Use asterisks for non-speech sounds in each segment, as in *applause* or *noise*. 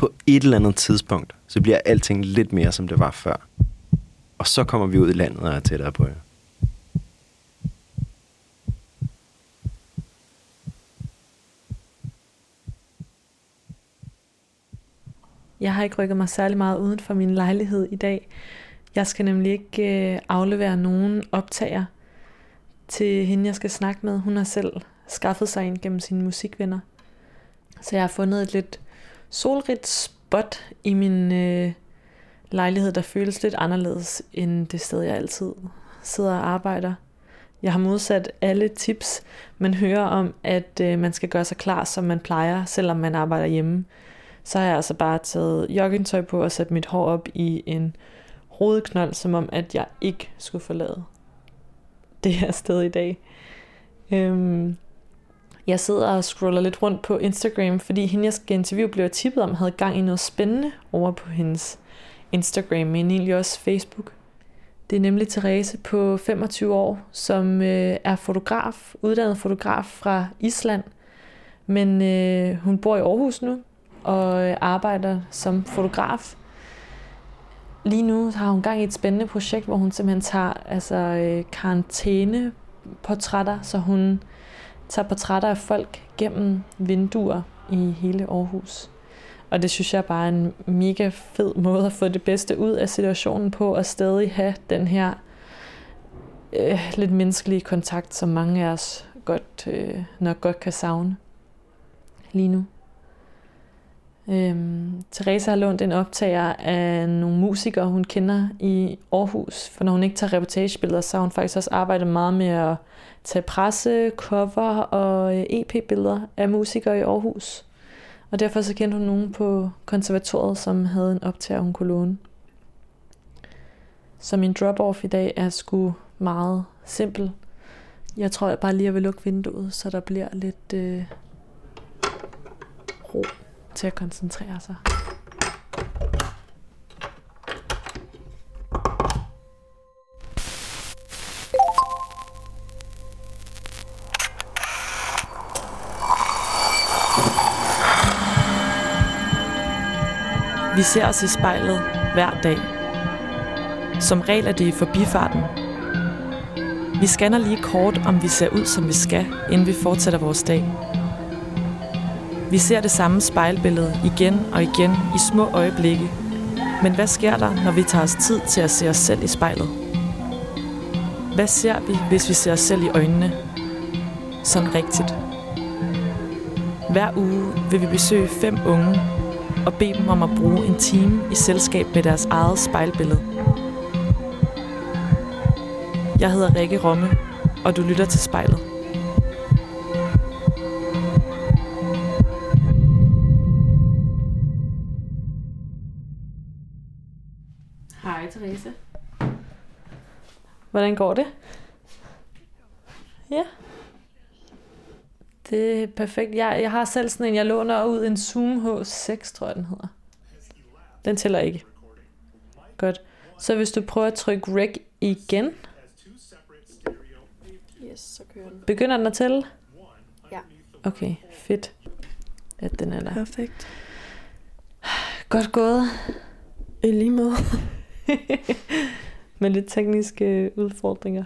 På et eller andet tidspunkt, så bliver alting lidt mere, som det var før. Og så kommer vi ud i landet og er tættere på jer. Jeg har ikke rykket mig særlig meget uden for min lejlighed i dag. Jeg skal nemlig ikke øh, aflevere nogen optager til hende, jeg skal snakke med. Hun har selv skaffet sig en gennem sine musikvenner. Så jeg har fundet et lidt solrigt spot i min øh, lejlighed, der føles lidt anderledes end det sted, jeg altid sidder og arbejder. Jeg har modsat alle tips, man hører om, at øh, man skal gøre sig klar, som man plejer, selvom man arbejder hjemme. Så har jeg altså bare taget joggingtøj på og sat mit hår op i en hovedknold, som om at jeg ikke skulle forlade det her sted i dag. Øhm, jeg sidder og scroller lidt rundt på Instagram, fordi hende, jeg skal interviewe, blev tippet om, havde gang i noget spændende over på hendes Instagram, men egentlig også Facebook. Det er nemlig Therese på 25 år, som øh, er fotograf, uddannet fotograf fra Island. Men øh, hun bor i Aarhus nu og øh, arbejder som fotograf. Lige nu har hun gang i et spændende projekt, hvor hun simpelthen tager altså, øh, karantæneportrætter, så hun tager portrætter af folk gennem vinduer i hele Aarhus. Og det synes jeg bare er en mega fed måde at få det bedste ud af situationen på, og stadig have den her øh, lidt menneskelige kontakt, som mange af os godt, øh, nok godt kan savne lige nu. Øhm, Teresa har lånt en optager af nogle musikere, hun kender i Aarhus. For når hun ikke tager reportagebilleder, så har hun faktisk også arbejdet meget med at tage presse, cover og øh, EP-billeder af musikere i Aarhus. Og derfor så kendte hun nogen på konservatoriet, som havde en optager, hun kunne låne. Så min drop-off i dag er sgu meget simpel. Jeg tror jeg bare lige, jeg vil lukke vinduet, så der bliver lidt øh, ro til at koncentrere sig. Vi ser os i spejlet hver dag. Som regel er det i forbifarten. Vi scanner lige kort, om vi ser ud, som vi skal, inden vi fortsætter vores dag. Vi ser det samme spejlbillede igen og igen i små øjeblikke. Men hvad sker der, når vi tager os tid til at se os selv i spejlet? Hvad ser vi, hvis vi ser os selv i øjnene? Sådan rigtigt. Hver uge vil vi besøge fem unge og bede dem om at bruge en time i selskab med deres eget spejlbillede. Jeg hedder Rikke Romme, og du lytter til spejlet. Hvordan går det? Ja. Det er perfekt. Jeg, jeg har selv sådan en, jeg låner ud en Zoom H6, tror jeg den hedder. Den tæller ikke. Godt. Så hvis du prøver at trykke rec igen. Yes, så kører den. Begynder den at tælle? Ja. Okay, fedt. At den er der. Perfekt. Godt gået. I lige måde. *laughs* Med lidt tekniske udfordringer.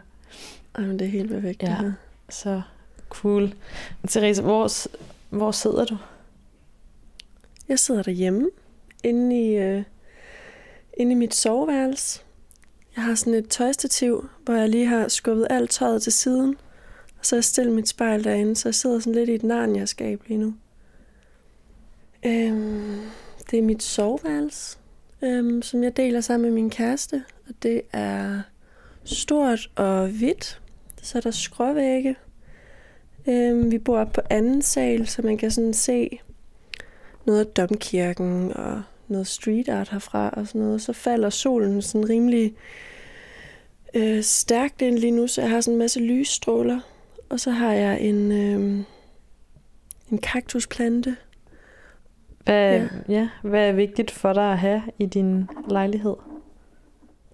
Jamen, det er helt perfekt. Ja. her. Så cool. Therese, hvor, hvor sidder du? Jeg sidder derhjemme, inde i, øh, inde i mit soveværelse. Jeg har sådan et tøjstativ, hvor jeg lige har skubbet alt tøjet til siden. Og så har jeg stillet mit spejl derinde, så jeg sidder sådan lidt i et narniaskab lige nu. Øhm, det er mit soveværelse, øhm, som jeg deler sammen med min kæreste. Og det er stort og hvidt. Så er der skråvægge. Øhm, vi bor oppe på anden sal, så man kan sådan se noget af domkirken og noget street art herfra og sådan noget. Så falder solen sådan rimelig øh, stærkt ind lige nu, så jeg har sådan en masse lysstråler. Og så har jeg en, øh, en kaktusplante. Hvad, ja. Ja, hvad er vigtigt for dig at have i din lejlighed?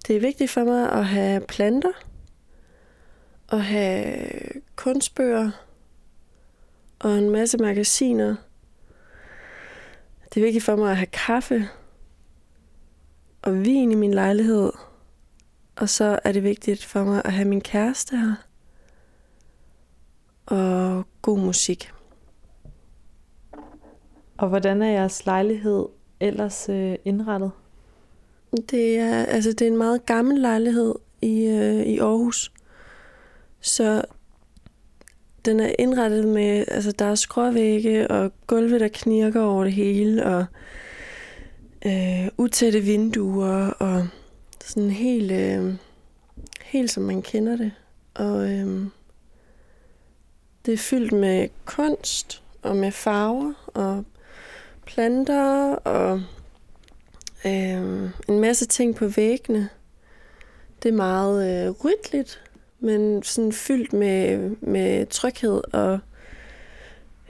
Det er vigtigt for mig at have planter, at have kunstbøger og en masse magasiner. Det er vigtigt for mig at have kaffe og vin i min lejlighed. Og så er det vigtigt for mig at have min kæreste her. Og god musik. Og hvordan er jeres lejlighed ellers øh, indrettet? Det er, altså, det er en meget gammel lejlighed i, øh, i Aarhus. Så den er indrettet med, altså der er skråvægge og gulve, der knirker over det hele, og øh, utætte vinduer, og sådan helt, øh, helt som man kender det. Og øh, det er fyldt med kunst, og med farver, og planter, og øh, en masse ting på væggene. Det er meget øh, rytligt, men sådan fyldt med, med tryghed og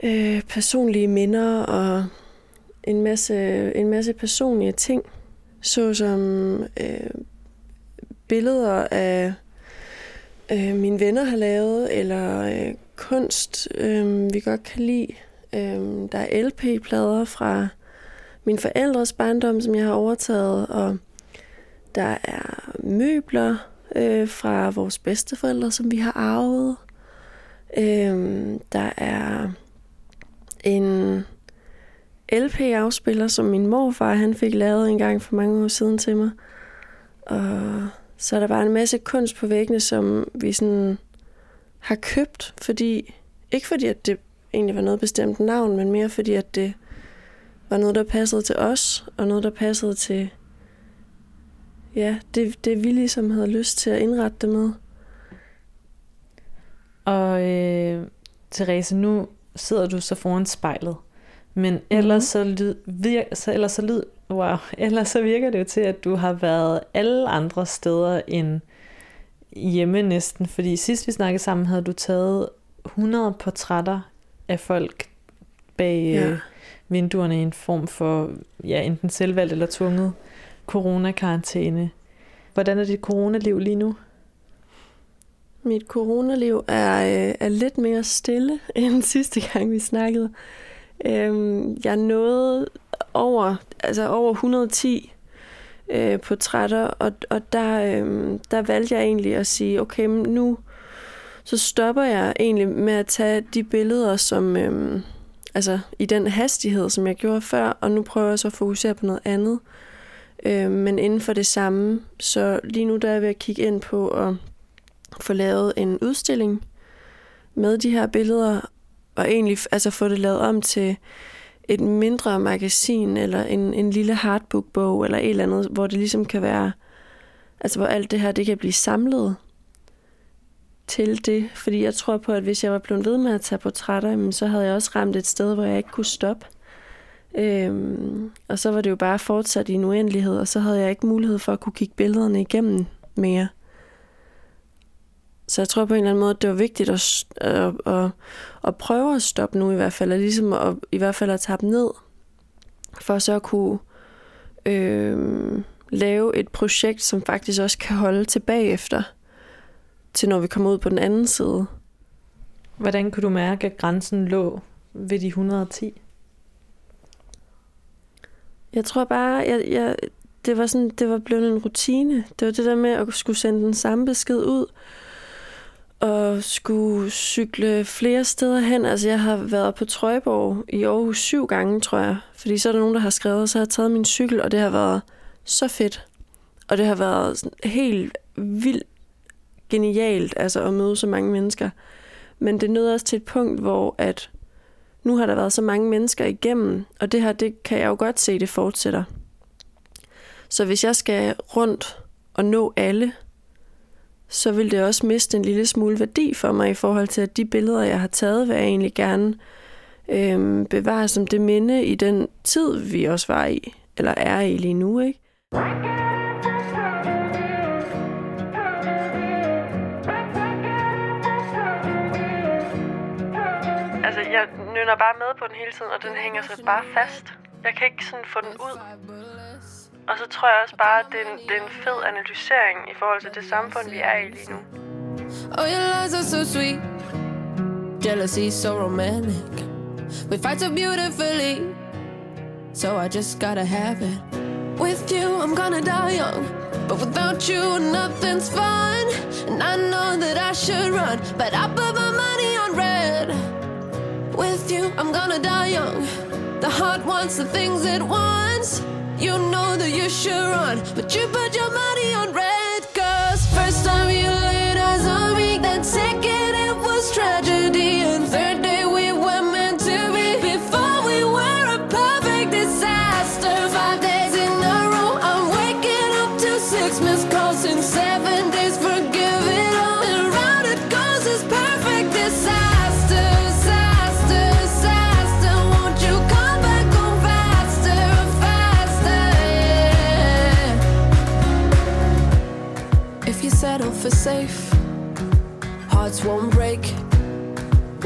øh, personlige minder og en masse, en masse personlige ting, såsom øh, billeder af øh, mine venner har lavet, eller øh, kunst, øh, vi godt kan lide. Øh, der er LP-plader fra min forældres barndom, som jeg har overtaget, og der er møbler øh, fra vores bedsteforældre, som vi har arvet. Øh, der er en LP-afspiller, som min morfar han fik lavet en gang for mange år siden til mig. Og så er der bare en masse kunst på væggene, som vi sådan har købt, fordi ikke fordi, at det egentlig var noget bestemt navn, men mere fordi, at det var noget, der passede til os, og noget, der passede til ja, det, det vi ligesom havde lyst til at indrette det med. Og øh, Therese, nu sidder du så foran spejlet. Men ellers, mm. så, lyd, vir, så, ellers, så, lyd, wow, *laughs* ellers så virker det jo til, at du har været alle andre steder end hjemme næsten. Fordi sidst vi snakkede sammen, havde du taget 100 portrætter af folk bag ja. øh, vinduerne i en form for ja, enten selvvalgt eller tvunget coronakarantæne. Hvordan er dit coronaliv lige nu? Mit coronaliv er, øh, er lidt mere stille *laughs* end sidste gang, vi snakkede. Øhm, jeg nåede over, altså over 110 øh, portrætter, og, og der, øh, der valgte jeg egentlig at sige, okay, nu så stopper jeg egentlig med at tage de billeder, som øhm, altså i den hastighed, som jeg gjorde før, og nu prøver jeg så at fokusere på noget andet. Øhm, men inden for det samme, så lige nu der er jeg ved at kigge ind på at få lavet en udstilling med de her billeder, og egentlig altså få det lavet om til et mindre magasin, eller en, en lille hardbook-bog, eller et eller andet, hvor det ligesom kan være, altså hvor alt det her, det kan blive samlet til det. Fordi jeg tror på, at hvis jeg var blevet ved med at tage portrætter, så havde jeg også ramt et sted, hvor jeg ikke kunne stoppe. Øhm, og så var det jo bare fortsat i en uendelighed, og så havde jeg ikke mulighed for at kunne kigge billederne igennem mere. Så jeg tror på en eller anden måde, at det var vigtigt at, at, at, at prøve at stoppe nu i hvert fald, og ligesom at, i hvert fald at tage dem ned, for så at kunne øh, lave et projekt, som faktisk også kan holde tilbage efter, til når vi kommer ud på den anden side. Hvordan kunne du mærke, at grænsen lå ved de 110? Jeg tror bare, jeg, jeg, det var sådan, det var blevet en rutine. Det var det der med at skulle sende den samme besked ud, og skulle cykle flere steder hen. Altså, jeg har været på Trøjborg i Aarhus syv gange, tror jeg. Fordi så er der nogen, der har skrevet, så har jeg taget min cykel, og det har været så fedt. Og det har været sådan helt vildt genialt, altså at møde så mange mennesker. Men det nåede også til et punkt, hvor at nu har der været så mange mennesker igennem, og det her, det kan jeg jo godt se, det fortsætter. Så hvis jeg skal rundt og nå alle, så vil det også miste en lille smule værdi for mig i forhold til, at de billeder, jeg har taget, vil jeg egentlig gerne øhm, bevare som det minde i den tid, vi også var i. eller er i lige nu, ikke? Jeg nynner bare med på den hele tiden, og den hænger sig bare fast. Jeg kan ikke sådan få den ud. Og så tror jeg også bare, at det er en, det er en fed analysering i forhold til det samfund, vi er i lige nu. Oh, your lies are so sweet. Jealousy so romantic. We fight so beautifully. So I just gotta have it. With you, I'm gonna die young. But without you, nothing's fun. And I know that I should run. But I put my money on red. With you, I'm gonna die young. The heart wants the things it wants. You know that you should run. But you put your money on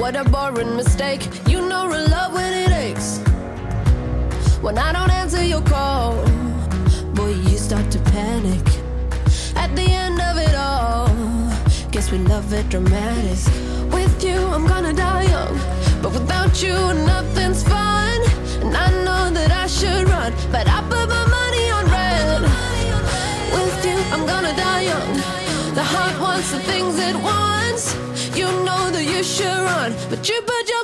What a boring mistake. You know real love when it aches. When I don't answer your call, boy, you start to panic. At the end of it all, guess we love it dramatic. With you, I'm gonna die young. But without you, nothing's fun. And I know that I should run, but I put my money on red. With you, I'm gonna die young. The heart wants the things it wants. You know that you should run, but you put your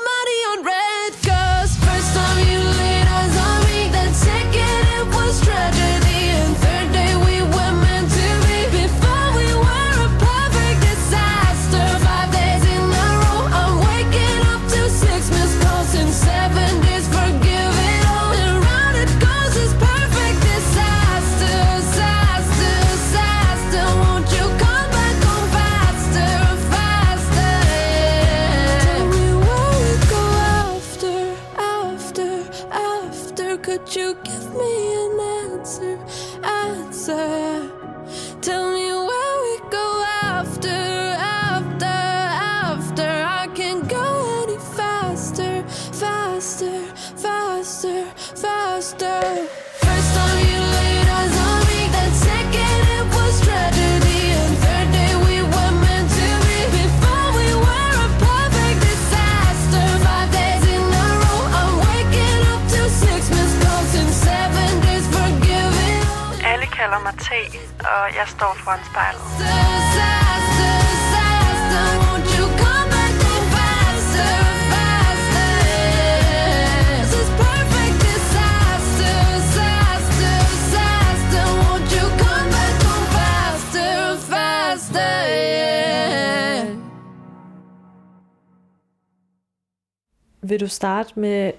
starte med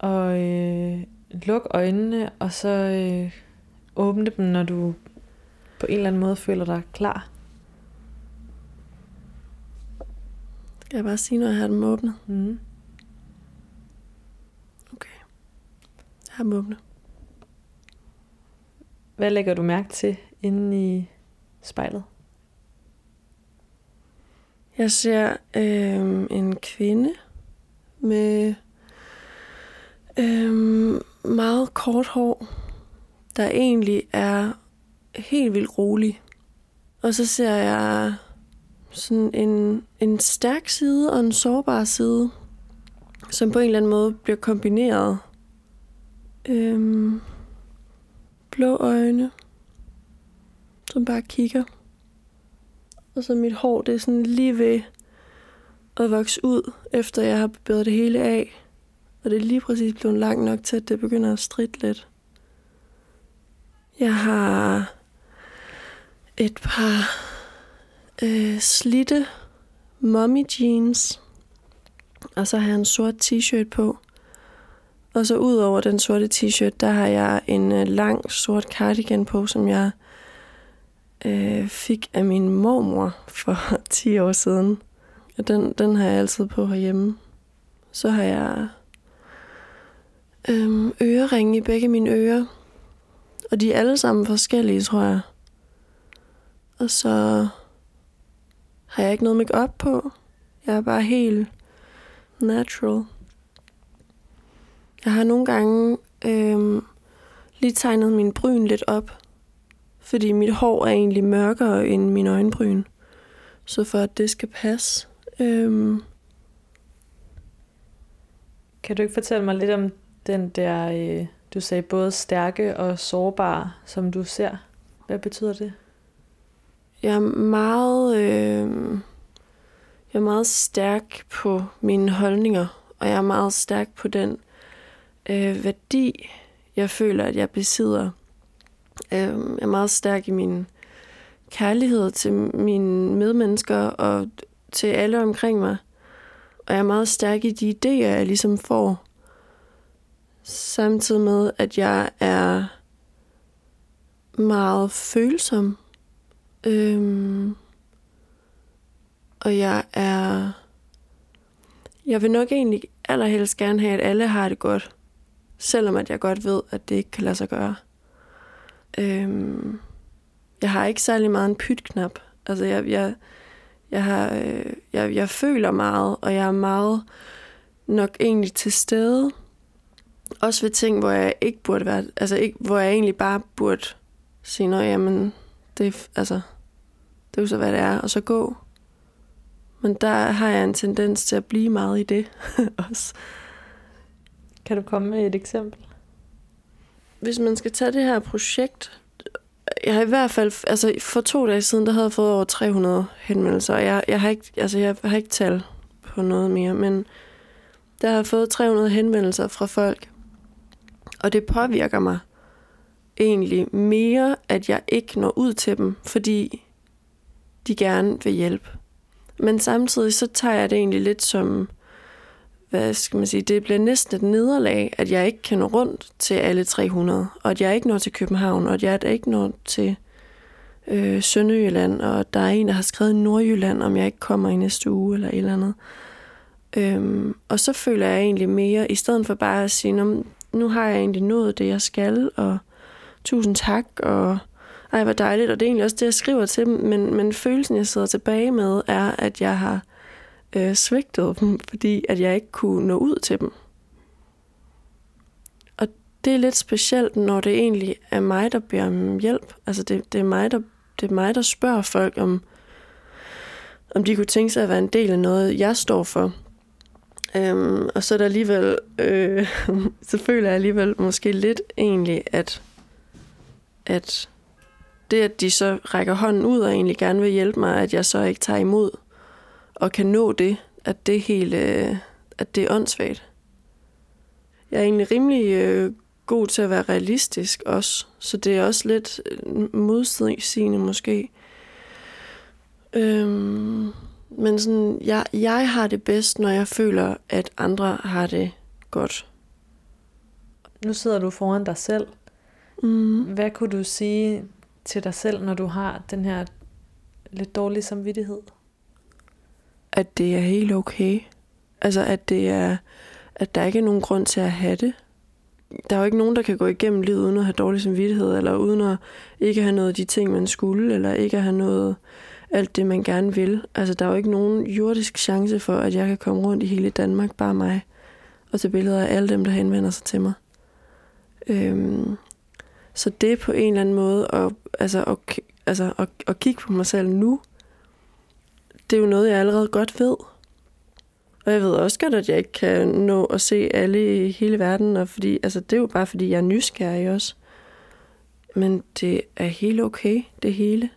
at øh, lukke øjnene, og så øh, åbne dem, når du på en eller anden måde føler dig klar? Skal jeg bare sige, når jeg har dem åbnet? Mm. Okay. Jeg har dem åbnet. Hvad lægger du mærke til inde i spejlet? Jeg ser øh, en kvinde med Øhm, meget kort hår, der egentlig er helt vildt rolig. Og så ser jeg sådan en, en stærk side og en sårbar side, som på en eller anden måde bliver kombineret. Øhm, blå øjne, som bare kigger. Og så mit hår, det er sådan lige ved at vokse ud, efter jeg har barberet det hele af. Og det er lige præcis blevet langt nok til, at det begynder at stride lidt. Jeg har et par øh, slitte mommy jeans. Og så har jeg en sort t-shirt på. Og så ud over den sorte t-shirt, der har jeg en øh, lang sort cardigan på, som jeg øh, fik af min mormor for *laughs* 10 år siden. Og den, den har jeg altid på herhjemme. Så har jeg øhm, øreringe i begge mine ører. Og de er alle sammen forskellige, tror jeg. Og så har jeg ikke noget make op på. Jeg er bare helt natural. Jeg har nogle gange øhm, lige tegnet min bryn lidt op, fordi mit hår er egentlig mørkere end min øjenbryn. Så for at det skal passe. Øhm, Kan du ikke fortælle mig lidt om den der, øh, du sagde både stærke og sårbare, som du ser? Hvad betyder det? jeg er meget, øh, jeg er meget stærk på mine holdninger, og jeg er meget stærk på den øh, værdi, jeg føler, at jeg besidder. Øh, jeg er meget stærk i min kærlighed til mine medmennesker og til alle omkring mig. Og jeg er meget stærk i de idéer, jeg ligesom får. Samtidig med, at jeg er meget følsom. Øhm, og jeg er... Jeg vil nok egentlig allerhelst gerne have, at alle har det godt. Selvom at jeg godt ved, at det ikke kan lade sig gøre. Øhm, jeg har ikke særlig meget en pytknap. Altså, jeg, jeg, jeg, har, øh, jeg, jeg føler meget, og jeg er meget nok egentlig til stede. Også ved ting, hvor jeg ikke burde være... Altså, ikke, hvor jeg egentlig bare burde sige, noget, jamen, det, altså, det er jo så, hvad det er, og så gå. Men der har jeg en tendens til at blive meget i det *laughs* også. Kan du komme med et eksempel? Hvis man skal tage det her projekt, jeg har i hvert fald, altså for to dage siden, der havde jeg fået over 300 henvendelser, og jeg, jeg, har ikke, altså jeg har ikke tal på noget mere, men der har jeg fået 300 henvendelser fra folk, og det påvirker mig egentlig mere, at jeg ikke når ud til dem, fordi de gerne vil hjælpe. Men samtidig så tager jeg det egentlig lidt som, hvad skal man sige, det bliver næsten et nederlag, at jeg ikke kan nå rundt til alle 300, og at jeg ikke når til København, og at jeg ikke når til øh, Sønderjylland, og der er en, der har skrevet Nordjylland, om jeg ikke kommer i næste uge, eller et eller andet. Øhm, og så føler jeg egentlig mere, i stedet for bare at sige, nu har jeg egentlig nået det, jeg skal, og tusind tak, og ej, hvor dejligt, og det er egentlig også det, jeg skriver til dem, men, men følelsen, jeg sidder tilbage med, er, at jeg har øh, svigtet dem, fordi at jeg ikke kunne nå ud til dem. Og det er lidt specielt, når det egentlig er mig, der beder om hjælp. Altså det, det, er, mig, der, det er mig, der spørger folk, om, om de kunne tænke sig at være en del af noget, jeg står for. Øhm, og så er der alligevel, øh, *laughs* så føler jeg alligevel måske lidt egentlig, at, at det, at de så rækker hånden ud og egentlig gerne vil hjælpe mig, at jeg så ikke tager imod og kan nå det, at det er helt, øh, at det er åndssvagt. Jeg er egentlig rimelig øh, god til at være realistisk også, så det er også lidt øh, modsigende måske. Øhm, men sådan, jeg, jeg har det bedst, når jeg føler, at andre har det godt. Nu sidder du foran dig selv. Mm. Hvad kunne du sige til dig selv, når du har den her lidt dårlige samvittighed? At det er helt okay. Altså, at det er, at der ikke er nogen grund til at have det. Der er jo ikke nogen, der kan gå igennem livet uden at have dårlig samvittighed, eller uden at ikke have noget af de ting, man skulle, eller ikke have noget alt det, man gerne vil. Altså, der er jo ikke nogen jordisk chance for, at jeg kan komme rundt i hele Danmark, bare mig, og tage billeder af alle dem, der henvender sig til mig. Øhm, så det på en eller anden måde, at, altså, at, altså, at, at kigge på mig selv nu, det er jo noget, jeg allerede godt ved. Og jeg ved også godt, at jeg ikke kan nå at se alle i hele verden, og fordi, altså, det er jo bare, fordi jeg er nysgerrig også. Men det er helt okay, det hele.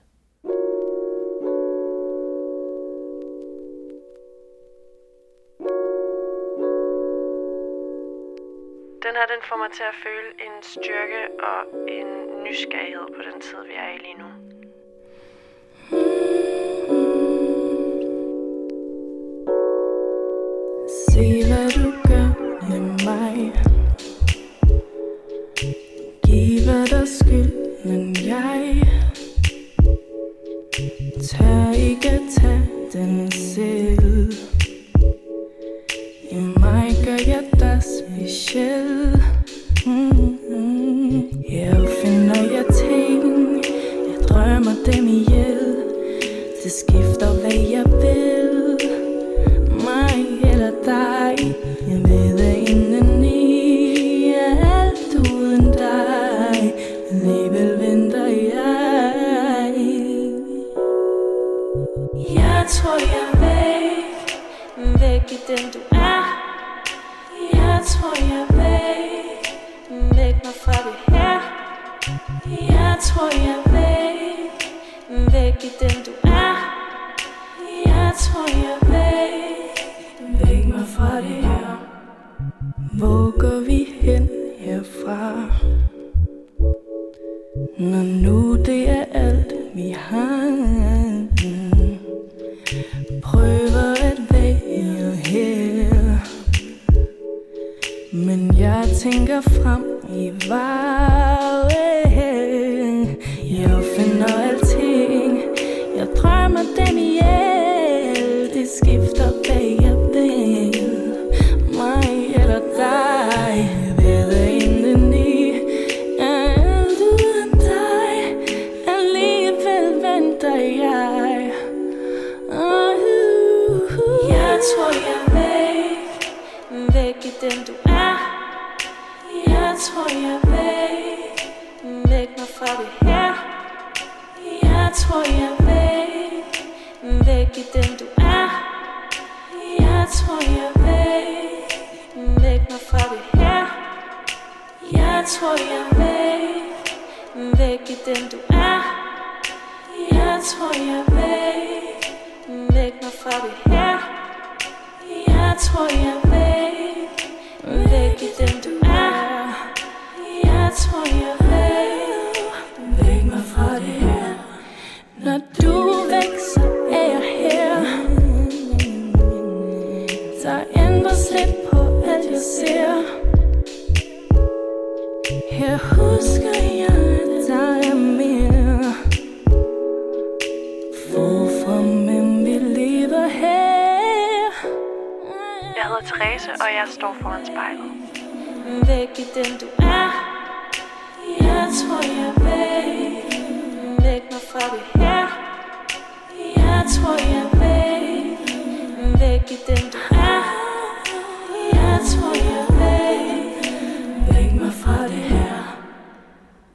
Den får mig til at føle en styrke og en nysgerrighed på den tid, vi er i lige nu. Se hvad du gør med mig. Giver dig skylden jeg Tør ikke tage den selv. I mig gør jeg dig speciel. skifter hvad jeg vil. Mig eller dig. Jeg ved at indeni er alt uden dig. Alligevel venter jeg. Jeg tror jeg er væk Væk i den du er. Jeg tror jeg er væk Væk mig fra det her. Jeg tror jeg er væk Væk i den du er. Jeg tror jeg væk Væk mig fra det her. Hvor går vi hen herfra? Når nu det er alt vi har. Prøver at være her. Men jeg tænker frem i vejen Væk i den du er Jeg Therese, og jeg står foran spejlet. Væk i den du er. Jeg tror jeg er væk Væk mig fra det her. Jeg tror jeg er væk Væk i den du er. Jeg tror jeg er væk Væk mig fra det her.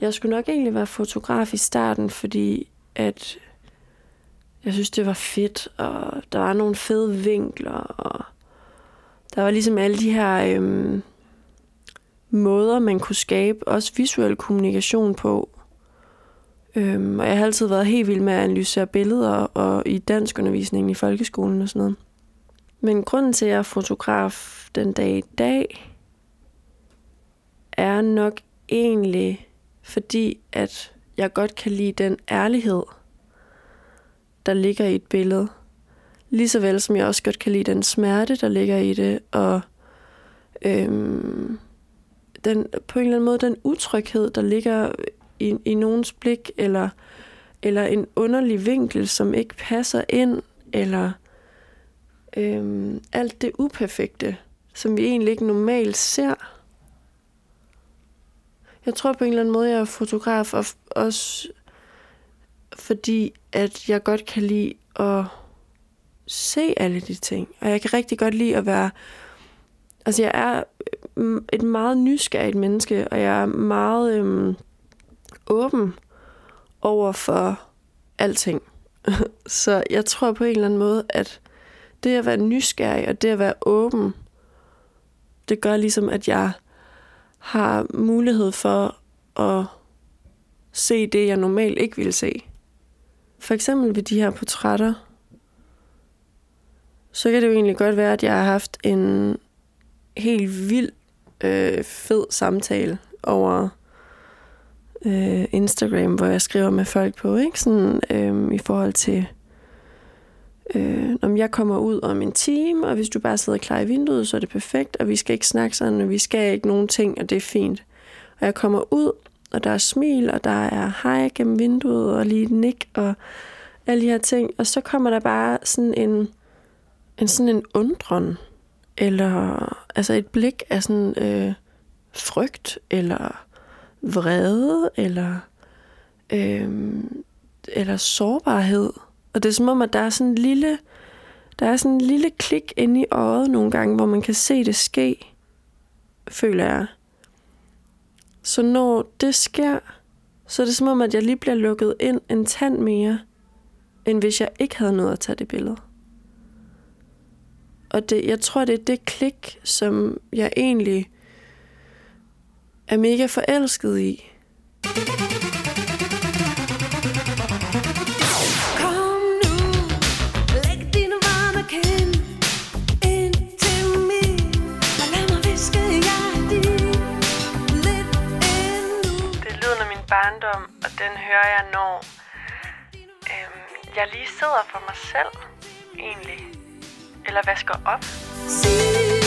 Jeg skulle nok egentlig være fotograf i starten, fordi at jeg synes, det var fedt, og der var nogle fede vinkler, og der var ligesom alle de her øhm, måder, man kunne skabe også visuel kommunikation på. Øhm, og jeg har altid været helt vild med at analysere billeder og i dansk undervisning i folkeskolen og sådan noget. Men grunden til, at jeg er fotograf den dag i dag, er nok egentlig fordi, at jeg godt kan lide den ærlighed, der ligger i et billede. Lige så vel som jeg også godt kan lide den smerte, der ligger i det, og øhm, den, på en eller anden måde den utryghed, der ligger i, i nogens blik, eller, eller en underlig vinkel, som ikke passer ind, eller øhm, alt det uperfekte, som vi egentlig ikke normalt ser. Jeg tror på en eller anden måde, jeg er fotograf, og også fordi, at jeg godt kan lide at se alle de ting. Og jeg kan rigtig godt lide at være... Altså, jeg er mm, et meget nysgerrigt menneske, og jeg er meget øhm, åben over for alting. *laughs* Så jeg tror på en eller anden måde, at det at være nysgerrig og det at være åben, det gør ligesom, at jeg har mulighed for at se det, jeg normalt ikke ville se. For eksempel ved de her portrætter, så kan det jo egentlig godt være, at jeg har haft en helt vild øh, fed samtale over øh, Instagram, hvor jeg skriver med folk på, ikke? Sådan, øh, i forhold til, øh, om jeg kommer ud om en time, og hvis du bare sidder klar i vinduet, så er det perfekt, og vi skal ikke snakke sådan, og vi skal ikke nogen ting, og det er fint. Og jeg kommer ud, og der er smil, og der er hej gennem vinduet, og lige et nik, og alle de her ting. Og så kommer der bare sådan en, en sådan en undren, eller altså et blik af sådan øh, frygt, eller vrede, eller, øh, eller sårbarhed. Og det er som om, at der er sådan en lille, Der er sådan en lille klik inde i øjet nogle gange, hvor man kan se det ske, føler jeg. Så når det sker, så er det som om, at jeg lige bliver lukket ind en tand mere, end hvis jeg ikke havde noget at tage det billede. Og det, jeg tror, det er det klik, som jeg egentlig er mega forelsket i. Barndom, og den hører jeg, når øhm, jeg lige sidder for mig selv, egentlig. Eller vasker op. Sige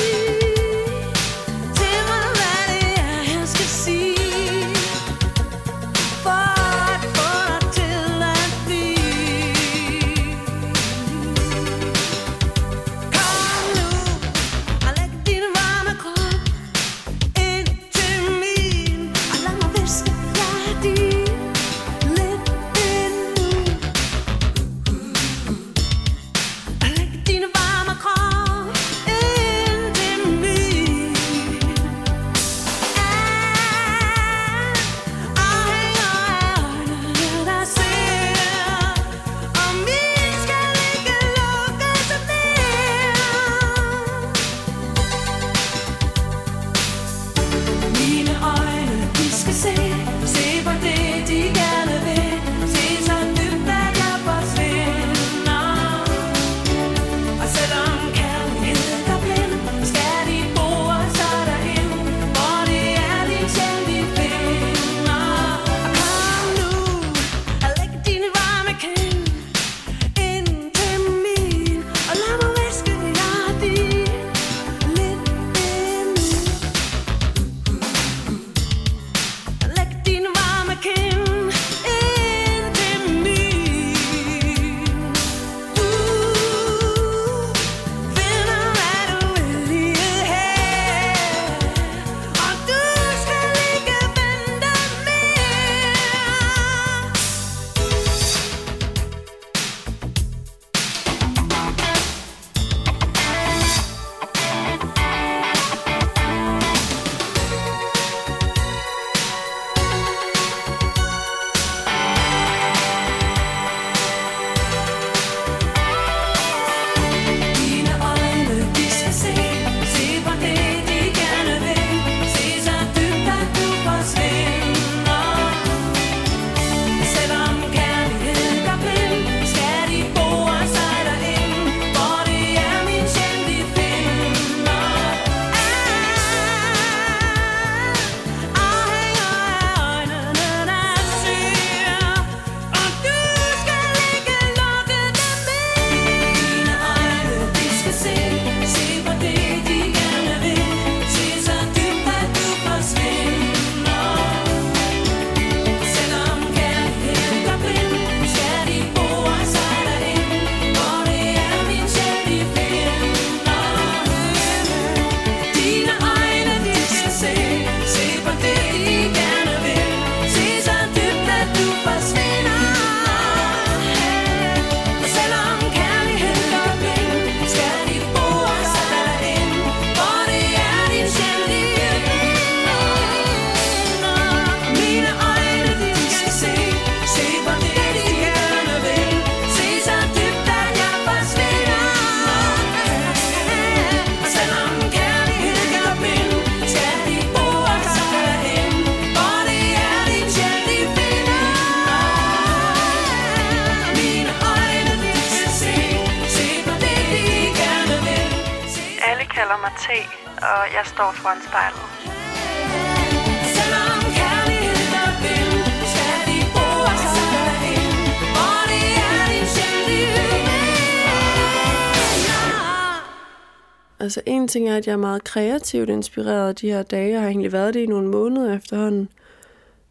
ting er, at jeg er meget kreativt inspireret de her dage. Jeg har egentlig været det i nogle måneder efterhånden.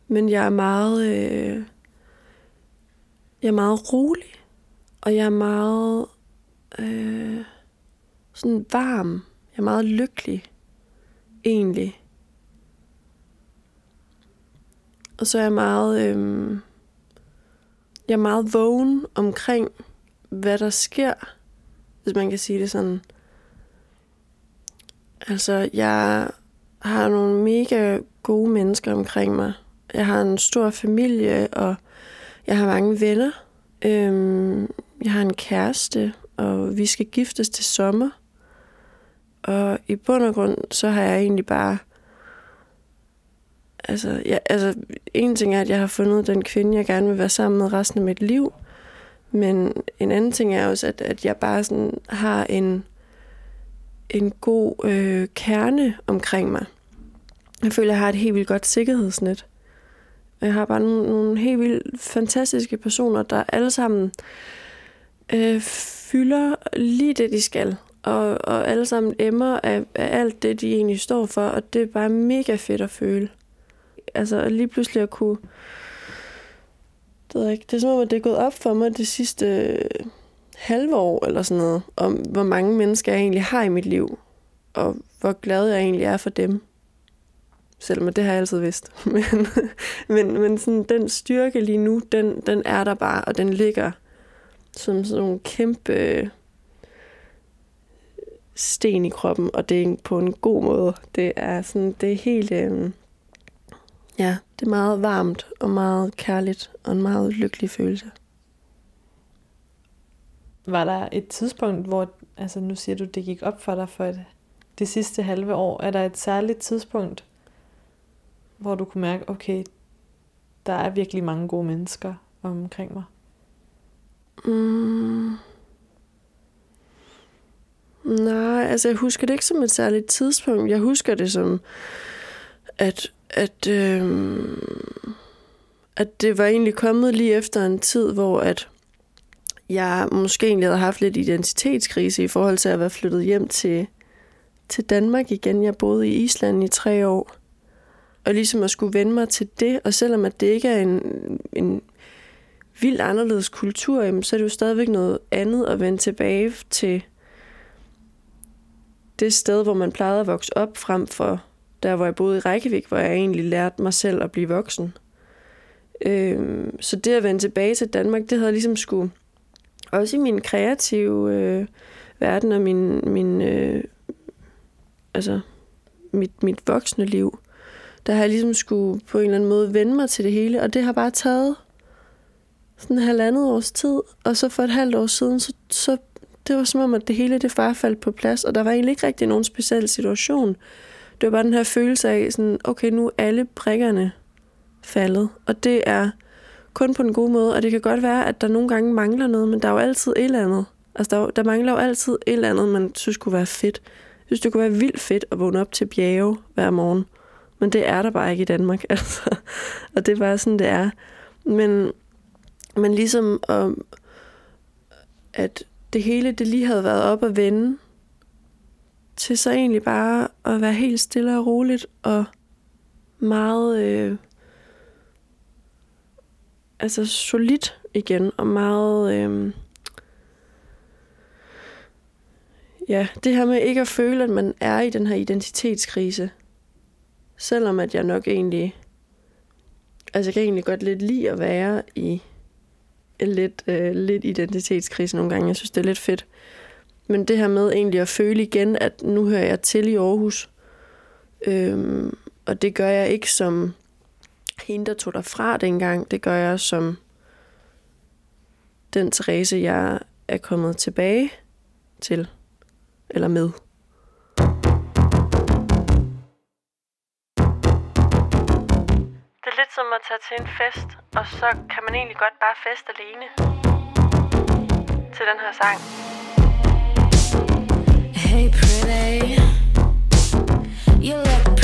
Men jeg er meget... Øh, jeg er meget rolig. Og jeg er meget... Øh, sådan varm. Jeg er meget lykkelig. Egentlig. Og så er jeg meget... Øh, jeg er meget vågen omkring, hvad der sker hvis man kan sige det sådan. Altså, jeg har nogle mega gode mennesker omkring mig. Jeg har en stor familie, og jeg har mange venner. Øhm, jeg har en kæreste, og vi skal giftes til sommer. Og i bund og grund, så har jeg egentlig bare... Altså, jeg, altså, en ting er, at jeg har fundet den kvinde, jeg gerne vil være sammen med resten af mit liv. Men en anden ting er også, at, at jeg bare sådan har en, en god øh, kerne omkring mig. Jeg føler, at jeg har et helt vildt godt sikkerhedsnet. Jeg har bare nogle, nogle helt vildt fantastiske personer, der alle sammen øh, fylder lige det, de skal. Og, og alle sammen emmer af, af alt det, de egentlig står for, og det er bare mega fedt at føle. Altså lige pludselig at kunne... Det, ved jeg ikke, det er som om, at det er gået op for mig det sidste øh, halve år, eller sådan noget, om hvor mange mennesker jeg egentlig har i mit liv, og hvor glad jeg egentlig er for dem. Selvom det har jeg altid vidst. *laughs* Men, men, men sådan, den styrke lige nu, den, den er der bare, og den ligger som sådan nogle kæmpe øh, sten i kroppen, og det er på en god måde. Det er sådan, det er helt, øh, ja, det er meget varmt og meget kærligt og en meget lykkelig følelse. Var der et tidspunkt, hvor, altså nu siger du, det gik op for dig for et, det sidste halve år. Er der et særligt tidspunkt, hvor du kunne mærke, okay, der er virkelig mange gode mennesker omkring mig? Mm. Nej, altså jeg husker det ikke som et særligt tidspunkt. Jeg husker det som, at, at, øh, at det var egentlig kommet lige efter en tid, hvor at jeg måske egentlig havde haft lidt identitetskrise i forhold til at være flyttet hjem til, til Danmark igen. Jeg boede i Island i tre år. Og ligesom at skulle vende mig til det, og selvom at det ikke er en, en vildt anderledes kultur, jamen, så er det jo stadigvæk noget andet at vende tilbage til det sted, hvor man plejede at vokse op, frem for der, hvor jeg boede i Reykjavik, hvor jeg egentlig lærte mig selv at blive voksen. Øhm, så det at vende tilbage til Danmark, det havde ligesom skulle, også i min kreative øh, verden og min, min øh, altså mit, mit voksne liv, der har jeg ligesom skulle på en eller anden måde vende mig til det hele, og det har bare taget sådan en halvandet års tid, og så for et halvt år siden, så, så det var som om, at det hele det bare faldt på plads, og der var egentlig ikke rigtig nogen speciel situation. Det var bare den her følelse af, sådan, okay, nu er alle prikkerne faldet, og det er kun på en god måde, og det kan godt være, at der nogle gange mangler noget, men der er jo altid et eller andet. Altså, der, der mangler jo altid et eller andet, man synes kunne være fedt. Jeg synes, det kunne være vildt fedt at vågne op til bjerge hver morgen. Men det er der bare ikke i Danmark, *laughs* altså. Og det er bare sådan, det er. Men, men ligesom, um, at det hele, det lige havde været op at vende, til så egentlig bare at være helt stille og roligt, og meget øh, altså solidt igen, og meget øh, ja, det her med ikke at føle, at man er i den her identitetskrise, selvom at jeg nok egentlig, altså jeg kan egentlig godt lidt lide at være i lidt, øh, lidt identitetskrise nogle gange. Jeg synes, det er lidt fedt. Men det her med egentlig at føle igen, at nu hører jeg til i Aarhus. Øhm, og det gør jeg ikke som hende, der tog derfra dengang. Det gør jeg som den Therese, jeg er kommet tilbage til. Eller med. Det er lidt som at tage til en fest, og så kan man egentlig godt bare feste alene til den her sang. Hey, pretty. You look pretty.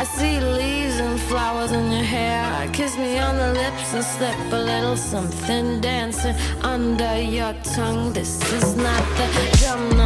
I see leaves and flowers in your hair. Kiss me on the lips and slip a little something dancing under your tongue. This is not the drum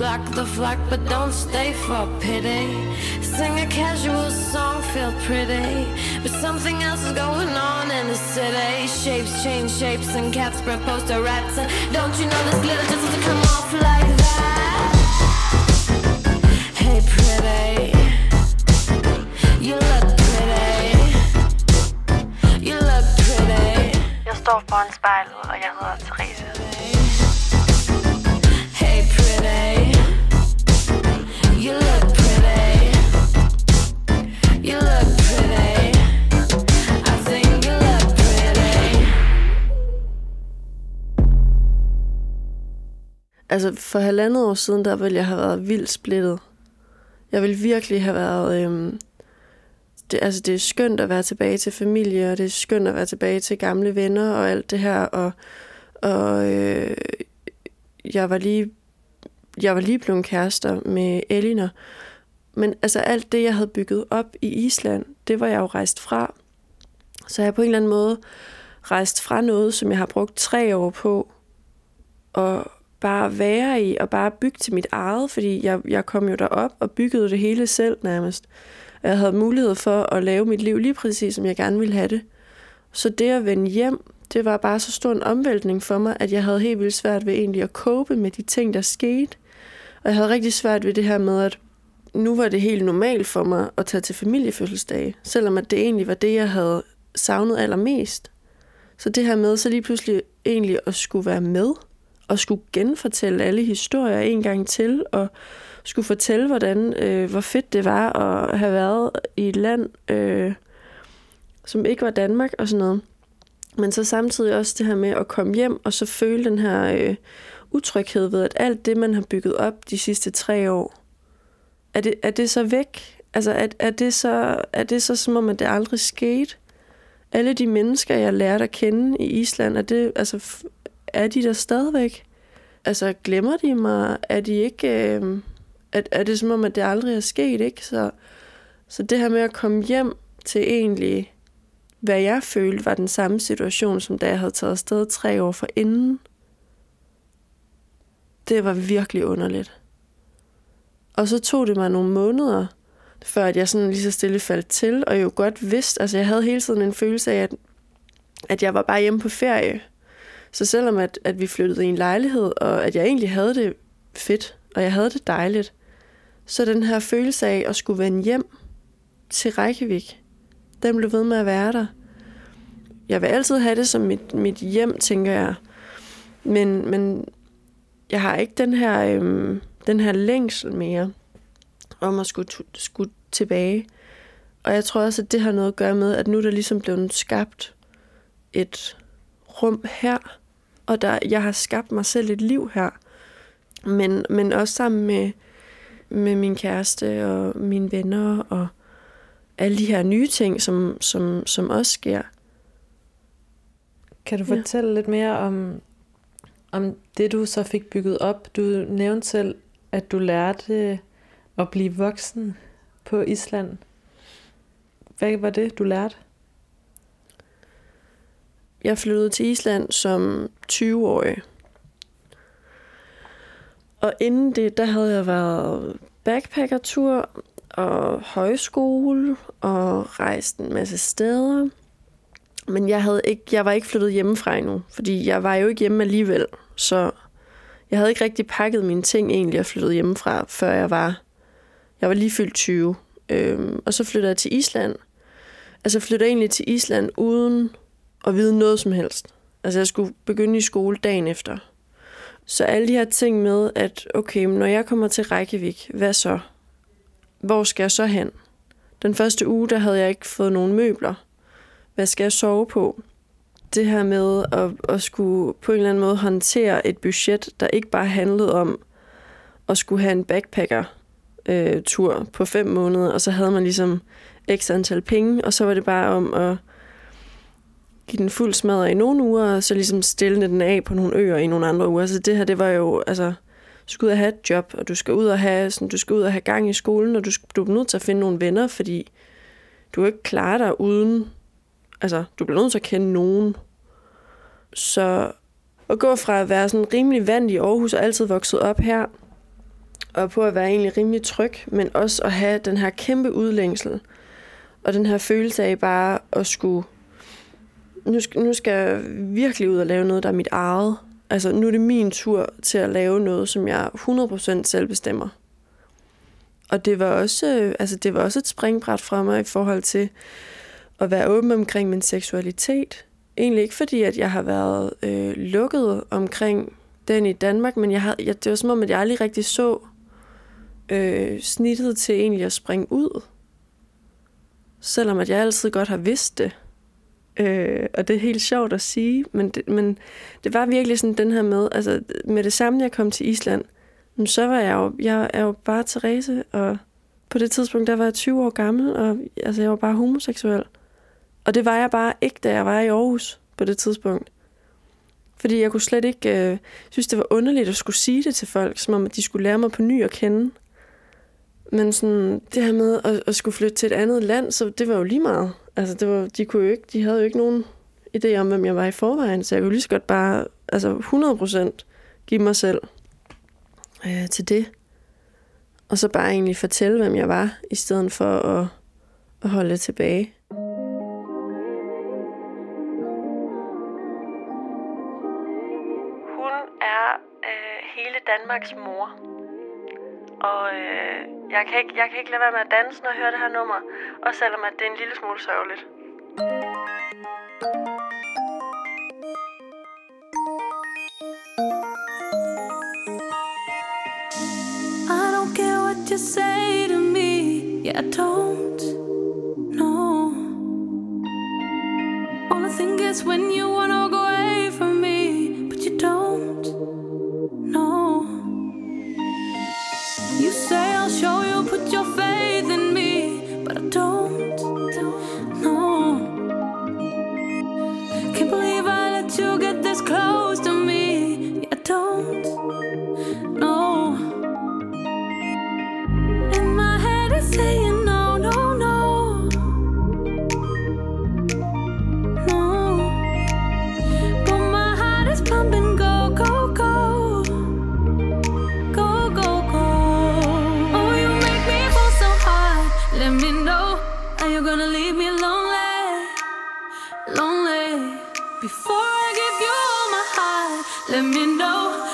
block the flock but don't stay for pity. Sing a casual song, feel pretty. But something else is going on in the city. Shapes change shapes and cats spread poster rats. And don't you know this glitter just doesn't come off like that? Altså, for halvandet år siden, der ville jeg have været vildt splittet. Jeg ville virkelig have været... Øhm, det, altså, det er skønt at være tilbage til familie, og det er skønt at være tilbage til gamle venner og alt det her. Og, og øh, jeg var lige jeg var lige blevet kærester med Elinor. Men altså alt det, jeg havde bygget op i Island, det var jeg jo rejst fra. Så jeg på en eller anden måde rejst fra noget, som jeg har brugt tre år på, og bare være i, og bare bygge til mit eget, fordi jeg, jeg kom jo derop og byggede det hele selv nærmest. Jeg havde mulighed for at lave mit liv lige præcis, som jeg gerne ville have det. Så det at vende hjem, det var bare så stor en omvæltning for mig, at jeg havde helt vildt svært ved egentlig at cope med de ting, der skete. Og jeg havde rigtig svært ved det her med, at nu var det helt normalt for mig at tage til familiefødselsdage, selvom at det egentlig var det, jeg havde savnet allermest. Så det her med så lige pludselig egentlig at skulle være med, og skulle genfortælle alle historier en gang til, og skulle fortælle, hvordan, øh, hvor fedt det var at have været i et land, øh, som ikke var Danmark og sådan noget. Men så samtidig også det her med at komme hjem, og så føle den her øh, utryghed ved, at alt det, man har bygget op de sidste tre år, er det, er det så væk? Altså, er, er, det så, er det så som om, at det aldrig skete? Alle de mennesker, jeg lærte at kende i Island, er, det, altså, er de der stadigvæk? Altså, glemmer de mig? Er de ikke... Øh, er, er det som om, at det aldrig er sket, ikke? Så, så det her med at komme hjem til egentlig, hvad jeg følte var den samme situation, som da jeg havde taget afsted tre år for inden, det var virkelig underligt. Og så tog det mig nogle måneder, før at jeg sådan lige så stille faldt til, og jo godt vidste, altså jeg havde hele tiden en følelse af, at, at jeg var bare hjemme på ferie. Så selvom at, at vi flyttede i en lejlighed, og at jeg egentlig havde det fedt, og jeg havde det dejligt, så den her følelse af at skulle vende hjem til Reykjavik, den blev ved med at være der. Jeg vil altid have det som mit, mit hjem, tænker jeg. Men, men jeg har ikke den her, øhm, den her længsel mere om at skulle, skulle tilbage. Og jeg tror også, at det har noget at gøre med, at nu er der ligesom blevet skabt et rum her, og der, jeg har skabt mig selv et liv her. Men, men også sammen med, med min kæreste og mine venner og alle de her nye ting, som, som, som også sker. Kan du Ja. fortælle lidt mere om, om det, du så fik bygget op? Du nævnte selv, at du lærte at blive voksen på Island. Hvad var det, du lærte? Jeg flyttede til Island som 20-årig. Og inden det, der havde jeg været backpackertur og højskole og rejst en masse steder. Men jeg, havde ikke, jeg var ikke flyttet hjemmefra endnu, fordi jeg var jo ikke hjemme alligevel. Så jeg havde ikke rigtig pakket mine ting egentlig og flyttet hjemmefra, før jeg var, jeg var lige fyldt 20. Øhm, og så flyttede jeg til Island. Altså jeg egentlig til Island uden at vide noget som helst. Altså jeg skulle begynde i skole dagen efter. Så alle de her ting med, at okay, når jeg kommer til Reykjavik, hvad så? Hvor skal jeg så hen? Den første uge, der havde jeg ikke fået nogen møbler. Hvad skal jeg sove på? Det her med at, at skulle på en eller anden måde håndtere et budget, der ikke bare handlede om at skulle have en backpacker øh, tur på fem måneder, og så havde man ligesom x antal penge, og så var det bare om at give den fuld smadre i nogle uger, og så ligesom stille den af på nogle øer i nogle andre uger. Så det her, det var jo, altså, du skal ud og have et job, og du skal ud og have, sådan, du skal ud og have gang i skolen, og du, skal, du er nødt til at finde nogle venner, fordi du er ikke klar dig uden, altså, du bliver nødt til at kende nogen. Så at gå fra at være sådan rimelig vant i Aarhus og altid vokset op her, og på at være egentlig rimelig tryg, men også at have den her kæmpe udlængsel, og den her følelse af bare at skulle nu skal, nu skal jeg virkelig ud og lave noget, der er mit eget. Altså, nu er det min tur til at lave noget, som jeg 100% selv bestemmer. Og det var, også, øh, altså, det var også et springbræt fra mig i forhold til at være åben omkring min seksualitet. Egentlig ikke fordi, at jeg har været øh, lukket omkring den i Danmark, men jeg havde, jeg, det var som om, at jeg aldrig rigtig så øh, snittet til egentlig at springe ud. Selvom at jeg altid godt har vidst det. Øh, og det er helt sjovt at sige, men det, men det var virkelig sådan den her med, altså med det samme, jeg kom til Island, så var jeg jo, jeg er jo bare Therese, og på det tidspunkt, der var jeg 20 år gammel, og altså, jeg var bare homoseksuel. Og det var jeg bare ikke, da jeg var i Aarhus på det tidspunkt. Fordi jeg kunne slet ikke øh, synes, det var underligt at skulle sige det til folk, som om at de skulle lære mig på ny at kende. Men sådan, det her med at, at skulle flytte til et andet land, så det var jo lige meget. Altså, det var, de, kunne jo ikke, de havde jo ikke nogen idé om, hvem jeg var i forvejen, så jeg kunne lige så godt bare altså 100% give mig selv øh, til det. Og så bare egentlig fortælle, hvem jeg var, i stedet for at, at holde det tilbage. Hun er øh, hele Danmarks mor. Og øh, jeg, kan ikke, jeg kan ikke lade være med at danse, når jeg hører det her nummer. Også selvom at det er en lille smule sørgeligt. I don't care what you say to me. Yeah, I don't. No. All I think is when you wanna go Are you gonna leave me lonely Lonely. Before I give you all my heart Let me know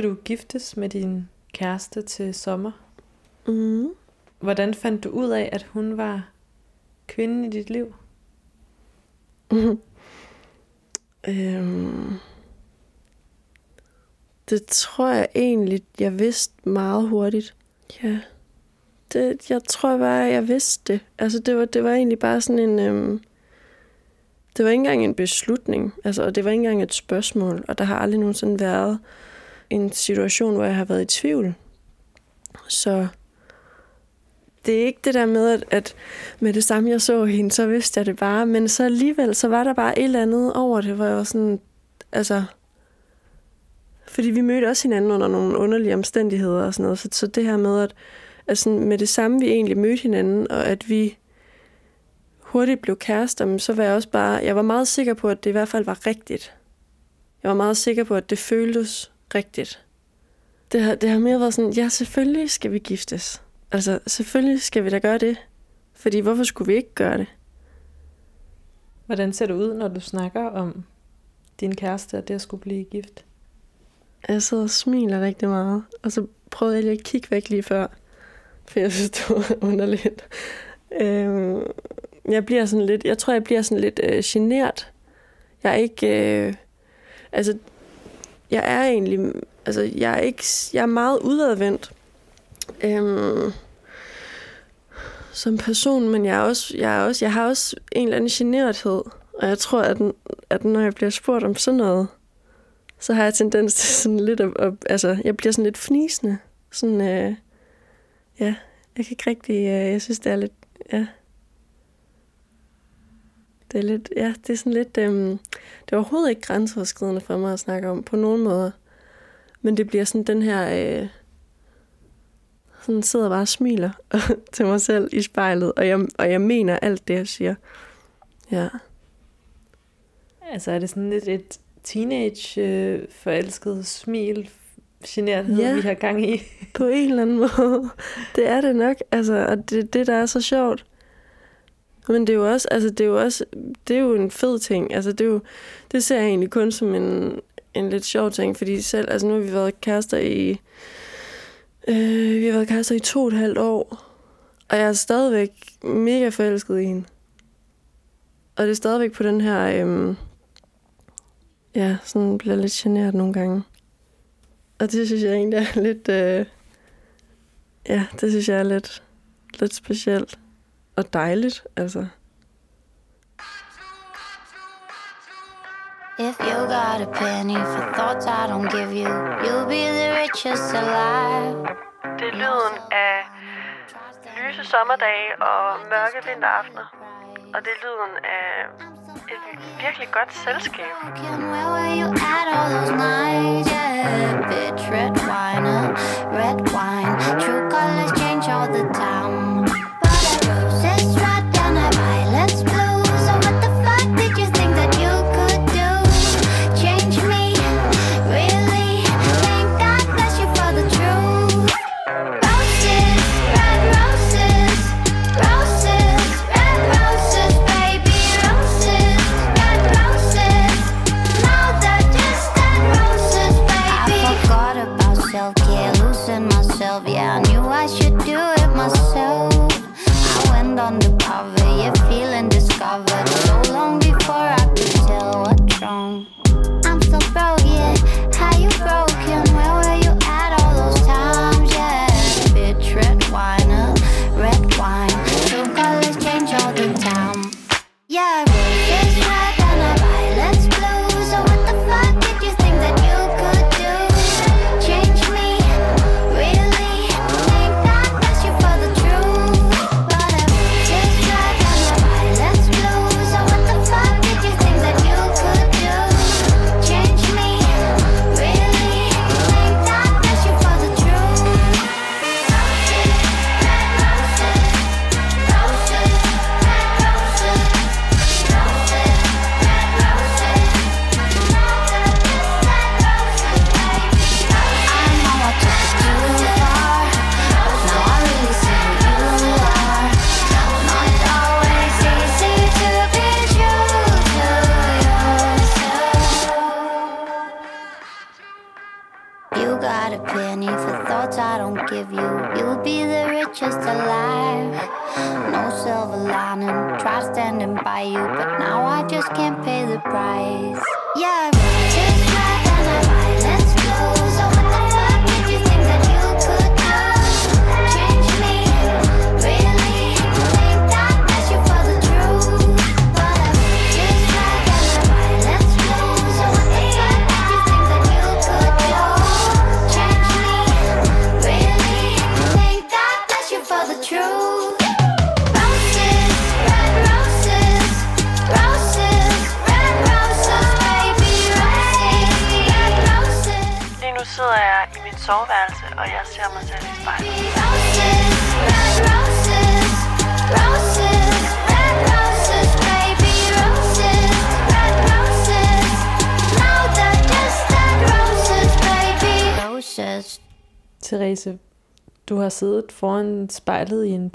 skal du giftes med din kæreste til sommer. Mm. Hvordan fandt du ud af, at hun var kvinden i dit liv? *laughs* Øhm, det tror jeg egentlig, jeg vidste meget hurtigt. Ja. Det, jeg tror bare, jeg vidste det. Altså, det var, det var egentlig bare sådan en... Øhm, det var ikke engang en beslutning, altså, og det var ikke engang et spørgsmål, og der har aldrig nogensinde været en situation, hvor jeg har været i tvivl. Så det er ikke det der med, at, at med det samme, jeg så hende, så vidste jeg det bare. Men så alligevel, så var der bare et eller andet over det, hvor jeg var sådan, altså... Fordi vi mødte også hinanden under nogle underlige omstændigheder og sådan noget. Så, så det her med, at, at sådan, med det samme, vi egentlig mødte hinanden, og at vi hurtigt blev kærester, men så var jeg også bare... Jeg var meget sikker på, at det i hvert fald var rigtigt. Jeg var meget sikker på, at det føltes rigtigt. Det har, det har mere været sådan, ja, selvfølgelig skal vi giftes. Altså, selvfølgelig skal vi da gøre det. Fordi hvorfor skulle vi ikke gøre det? Hvordan ser det ud, når du snakker om din kæreste og det at skulle blive gift? Jeg sidder og smiler rigtig meget. Og så prøvede jeg lige at kigge væk lige før. For jeg synes, det var *laughs* underligt. Øhm, jeg bliver sådan lidt, jeg tror, jeg bliver sådan lidt øh, genert. Jeg er ikke, øh, altså, jeg er egentlig, altså, jeg er ikke, jeg er meget udadvendt. Øhm, som person, men jeg, er også, jeg, er også, jeg har også en eller anden generethed. Og jeg tror, at, at når jeg bliver spurgt om sådan noget, så har jeg tendens til sådan lidt at, at altså, jeg bliver sådan lidt fnisende. Sådan, øh, ja, jeg kan ikke rigtig, øh, jeg synes, det er lidt, ja. Det er lidt, ja, det er sådan lidt, øh, det er overhovedet ikke grænseoverskridende for mig at snakke om på nogen måder. Men det bliver sådan den her, øh, sådan sidder bare og smiler *laughs* til mig selv i spejlet, og jeg, og jeg mener alt det, jeg siger. Ja. Altså er det sådan lidt et teenage-forelsket smil, generthed, Ja. vi har gang i? På en eller anden måde. Det er det nok. Altså, og det det, der er så sjovt. Men det er jo også, altså det er jo også, det er jo en fed ting. Altså det er jo, det ser jeg egentlig kun som en, en lidt sjov ting, fordi selv, altså nu har vi været kærester i, øh, vi har været kærester i to og et halvt år, og jeg er stadigvæk mega forelsket i hende. Og det er stadigvæk på den her, øh, ja, sådan bliver lidt generet nogle gange. Og det synes jeg egentlig er *laughs* lidt, øh, ja, det synes jeg er lidt, lidt specielt. Og dejligt, altså. If you got a penny for thoughts I don't give you, you'll be the richest alive. Det er lyden af lyse sommerdage og mørke vinteraftener. Og det er lyden af et virkelig godt selskab. Broken, Where were you at all those nights? Yeah, bitch, red wine, uh, red wine. True colors change all the time.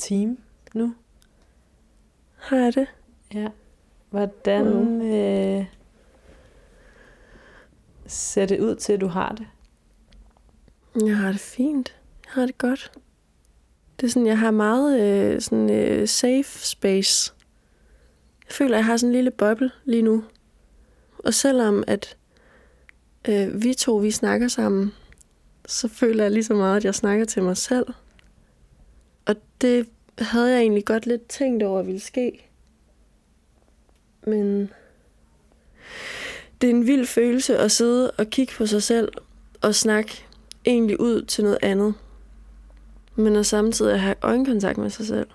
Time nu. Har jeg det? Ja. Hvordan øh, ser det ud til, at du har det? Jeg har det fint. Jeg har det godt. Det er sådan, jeg har meget øh, sådan øh, safe space. Jeg føler, jeg har sådan en lille boble lige nu. Og selvom at øh, vi to, vi snakker sammen, så føler jeg lige så meget, at jeg snakker til mig selv. Og det havde jeg egentlig godt lidt tænkt over, ville ske. Men det er en vild følelse at sidde og kigge på sig selv og snakke egentlig ud til noget andet. Men at samtidig have øjenkontakt med sig selv.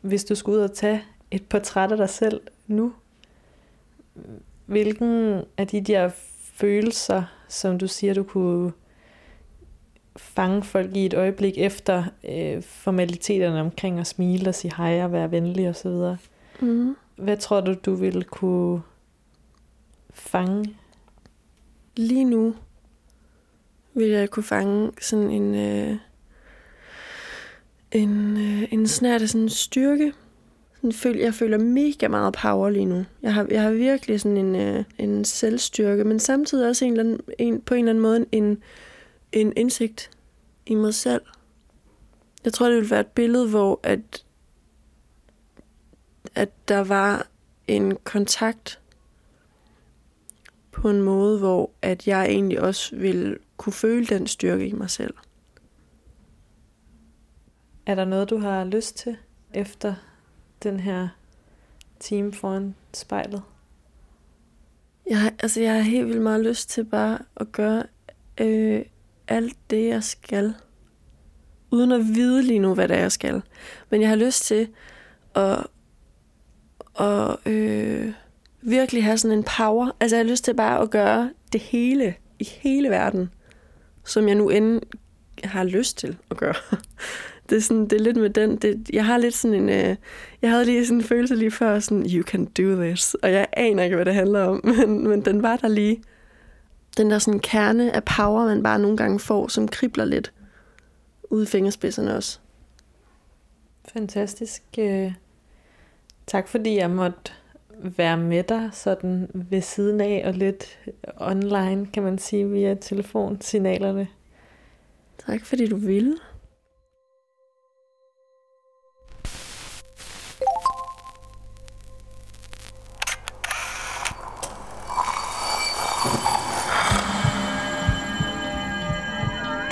Hvis du skulle ud og tage et portræt af dig selv nu, hvilken af de der følelser, som du siger, du kunne fange folk i et øjeblik efter øh, formaliteterne omkring at smile og sige hej og være venlig osv., Mm. hvad tror du, du ville kunne fange? Lige nu vil jeg kunne fange sådan en, øh, en, øh, en snært af sådan en styrke. Sådan føl, jeg føler mega meget power lige nu. Jeg har, jeg har virkelig sådan en, øh, en selvstyrke, men samtidig også en eller anden, en, på en eller anden måde en, en indsigt i mig selv. Jeg tror, det ville være et billede, hvor at, at der var en kontakt på en måde, hvor at jeg egentlig også ville kunne føle den styrke i mig selv. Er der noget, du har lyst til efter den her time foran spejlet? Jeg altså, jeg har helt vildt meget lyst til bare at gøre øh, alt det, jeg skal. Uden at vide lige nu, hvad det er, jeg skal. Men jeg har lyst til at, at øh, virkelig have sådan en power. Altså, jeg har lyst til bare at gøre det hele i hele verden, som jeg nu end har lyst til at gøre. *laughs* Det er, sådan, det er lidt med den. Det, jeg har lidt sådan en... Øh, jeg havde lige sådan en følelse lige før, sådan, you can do this. Og jeg aner ikke, hvad det handler om, *laughs* men, men den var der lige. Den der sådan kerne af power, man bare nogle gange får, som kribler lidt ude i fingerspidserne også. Fantastisk. Øh, Tak fordi jeg måtte være med dig sådan ved siden af og lidt online, kan man sige, via telefonsignalerne. Tak fordi du ville.